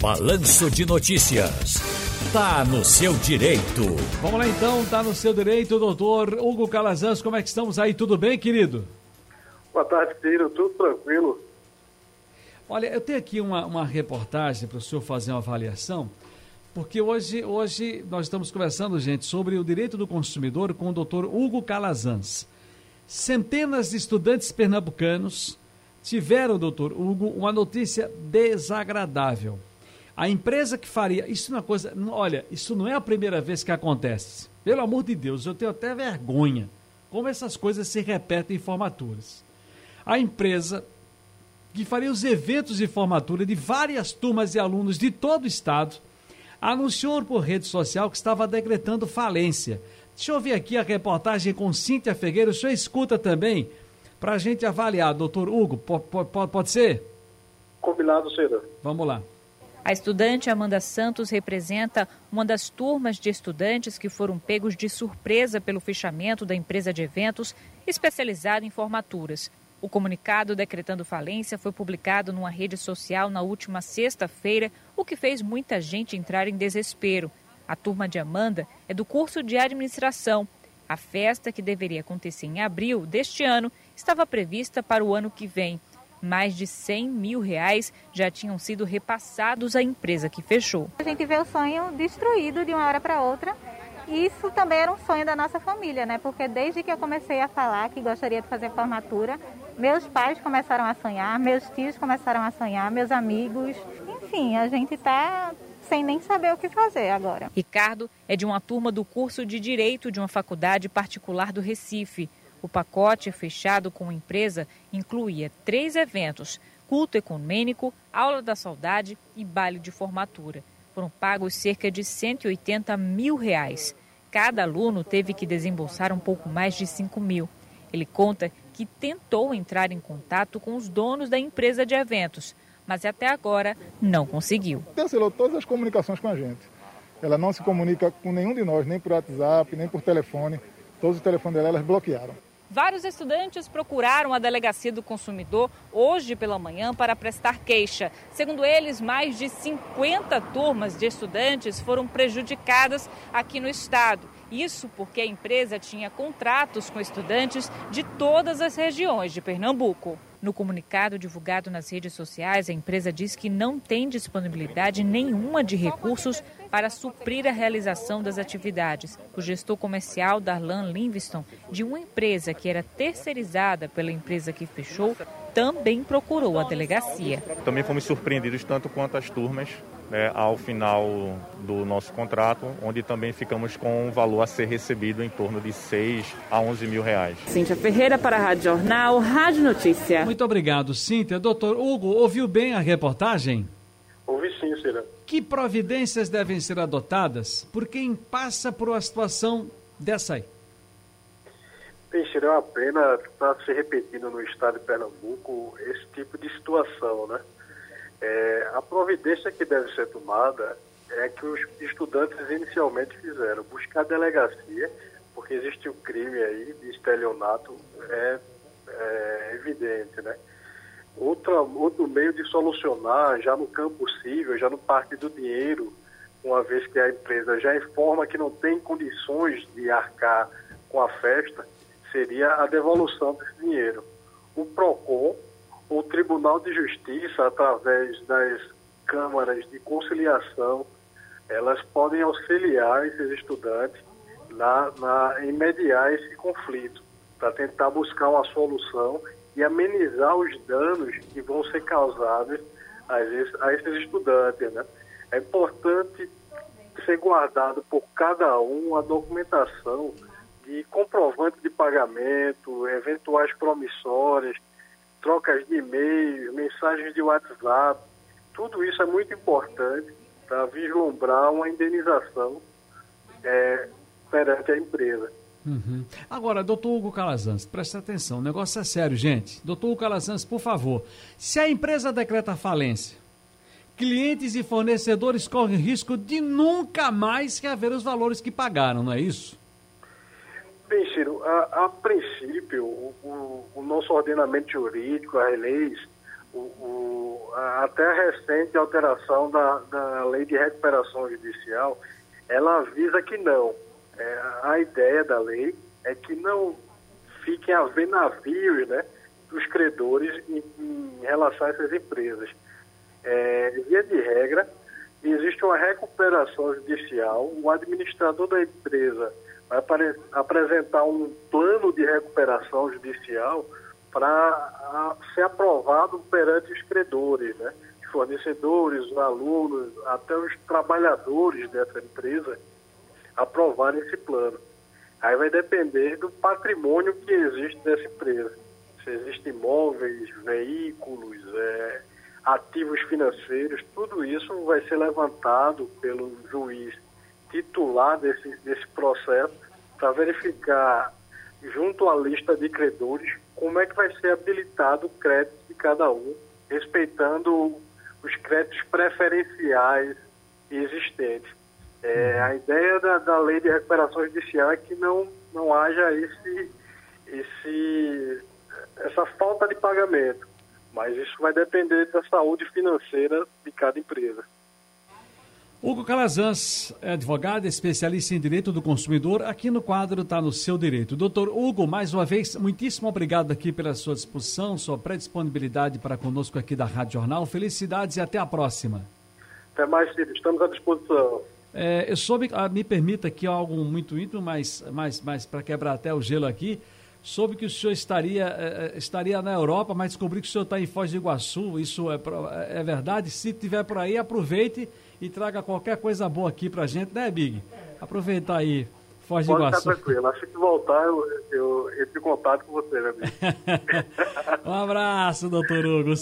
Balanço de Notícias. Tá no seu direito. Vamos lá então, tá no seu direito, doutor Hugo Calazans. Como é que estamos aí? Tudo bem, querido? Boa tarde, Ciro. Tudo tranquilo? Olha, eu tenho aqui uma, uma reportagem para o senhor fazer uma avaliação, porque hoje, hoje nós estamos conversando, gente, sobre o direito do consumidor com o doutor Hugo Calazans. Centenas de estudantes pernambucanos tiveram, doutor Hugo, uma notícia desagradável. A empresa que faria. Isso é coisa. Olha, isso não é a primeira vez que acontece. Pelo amor de Deus, eu tenho até vergonha. Como essas coisas se repetem em formaturas. A empresa que faria os eventos de formatura de várias turmas de alunos de todo o estado anunciou por rede social que estava decretando falência Deixa eu ver aqui a reportagem com Cíntia Figueiredo. O senhor escuta também para a gente avaliar. Doutor Hugo, pode, pode ser? Combinado, senhor. Vamos lá. A estudante Amanda Santos representa uma das turmas de estudantes que foram pegos de surpresa pelo fechamento da empresa de eventos especializada em formaturas. O comunicado decretando falência foi publicado numa rede social na última sexta-feira, o que fez muita gente entrar em desespero. A turma de Amanda é do curso de administração. A festa, que deveria acontecer em abril deste ano, estava prevista para o ano que vem. Mais de 100 mil reais já tinham sido repassados à empresa que fechou. A gente vê o sonho destruído de uma hora para outra. Isso também era um sonho da nossa família, né? Porque desde que eu comecei a falar que gostaria de fazer formatura, meus pais começaram a sonhar, meus tios começaram a sonhar, meus amigos. Enfim, a gente está sem nem saber o que fazer agora. Ricardo é de uma turma do curso de Direito de uma faculdade particular do Recife. O pacote fechado com a empresa incluía três eventos: culto ecumênico, aula da saudade e baile de formatura. Foram pagos cerca de 180 mil reais. Cada aluno teve que desembolsar um pouco mais de 5 mil. Ele conta que tentou entrar em contato com os donos da empresa de eventos, mas até agora não conseguiu. Cancelou todas as comunicações com a gente. Ela não se comunica com nenhum de nós, nem por WhatsApp, nem por telefone. Todos os telefones dela elas bloquearam. Vários estudantes procuraram a delegacia do consumidor hoje pela manhã para prestar queixa. Segundo eles, mais de 50 turmas de estudantes foram prejudicadas aqui no estado. Isso porque a empresa tinha contratos com estudantes de todas as regiões de Pernambuco. No comunicado divulgado nas redes sociais, a empresa diz que não tem disponibilidade nenhuma de recursos para suprir a realização das atividades. O gestor comercial Darlan Livingston, de uma empresa que era terceirizada pela empresa que fechou, também procurou a delegacia. Também fomos surpreendidos tanto quanto as turmas né, ao final do nosso contrato, onde também ficamos com um valor a ser recebido em torno de 6 a 11 mil reais. Cíntia Ferreira para a Rádio Jornal, Rádio Notícia. Muito obrigado, Cíntia. Doutor Hugo, ouviu bem a reportagem? Ouvi sim, Cira. Que providências devem ser adotadas por quem passa por uma situação dessa aí? Bem, Cira, é uma pena estar se repetindo no estado de Pernambuco esse tipo de situação, né? É, a providência que deve ser tomada é que os estudantes inicialmente fizeram, buscar a delegacia, porque existe um crime aí de estelionato, é, é evidente, né? Outra, outro meio de solucionar, já no campo possível, já no parte do dinheiro, uma vez que a empresa já informa que não tem condições de arcar com a festa, seria a devolução desse dinheiro. O PROCON o Tribunal de Justiça, através das câmaras de conciliação, elas podem auxiliar esses estudantes na, na, em mediar esse conflito, para tentar buscar uma solução e amenizar os danos que vão ser causados a esses, a esses estudantes. Né? É importante ser guardado por cada um a documentação de comprovante de pagamento, eventuais promissórias, trocas de e-mails, mensagens de WhatsApp, tudo isso é muito importante para vislumbrar uma indenização é, perante a empresa. Uhum. Agora, doutor Hugo Calazans, presta atenção, o negócio é sério, gente. Doutor Hugo Calazans, por favor, se a empresa decreta falência, clientes e fornecedores correm risco de nunca mais reaver os valores que pagaram, não é isso? Bem, Ciro, a, a princípio, o, o, o, nosso ordenamento jurídico, as leis, o, a, até a recente alteração da, da lei de recuperação judicial, ela avisa que não. É, a ideia da lei é que não fiquem a ver navios né, dos credores em, em relação a essas empresas. É, via de regra, existe uma recuperação judicial, o administrador da empresa vai apresentar um plano de recuperação judicial para ser aprovado perante os credores, né? Os fornecedores, os alunos, até os trabalhadores dessa empresa aprovarem esse plano. Aí vai depender do patrimônio que existe dessa empresa. Se existem imóveis, veículos, é, ativos financeiros, tudo isso vai ser levantado pelo juiz titular desse, desse processo para verificar, junto à lista de credores, como é que vai ser habilitado o crédito de cada um, respeitando os créditos preferenciais existentes. É, uhum. a ideia da, da lei de recuperação judicial é que não, não haja esse, esse, essa falta de pagamento, mas isso vai depender da saúde financeira de cada empresa. Hugo Calazans é advogado, especialista em direito do consumidor. Aqui no quadro está no seu direito. Doutor Hugo, mais uma vez, muitíssimo obrigado aqui pela sua disposição, sua predisponibilidade para conosco aqui da Rádio Jornal. Felicidades e até a próxima. Até mais, Ciro. Estamos à disposição. É, eu soube, ah, me permita aqui algo muito íntimo, mas, mas, mas para quebrar até o gelo aqui, soube que o senhor estaria, é, estaria na Europa, mas descobri que o senhor está em Foz do Iguaçu. Isso é, é verdade? Se tiver por aí, aproveite e traga qualquer coisa boa aqui pra gente, né, Big? Aproveitar aí, Foz do Iguaçu. Pode tranquilo. Acho que voltar, eu, eu entro em contato com você, né, Big? um abraço, doutor Hugo.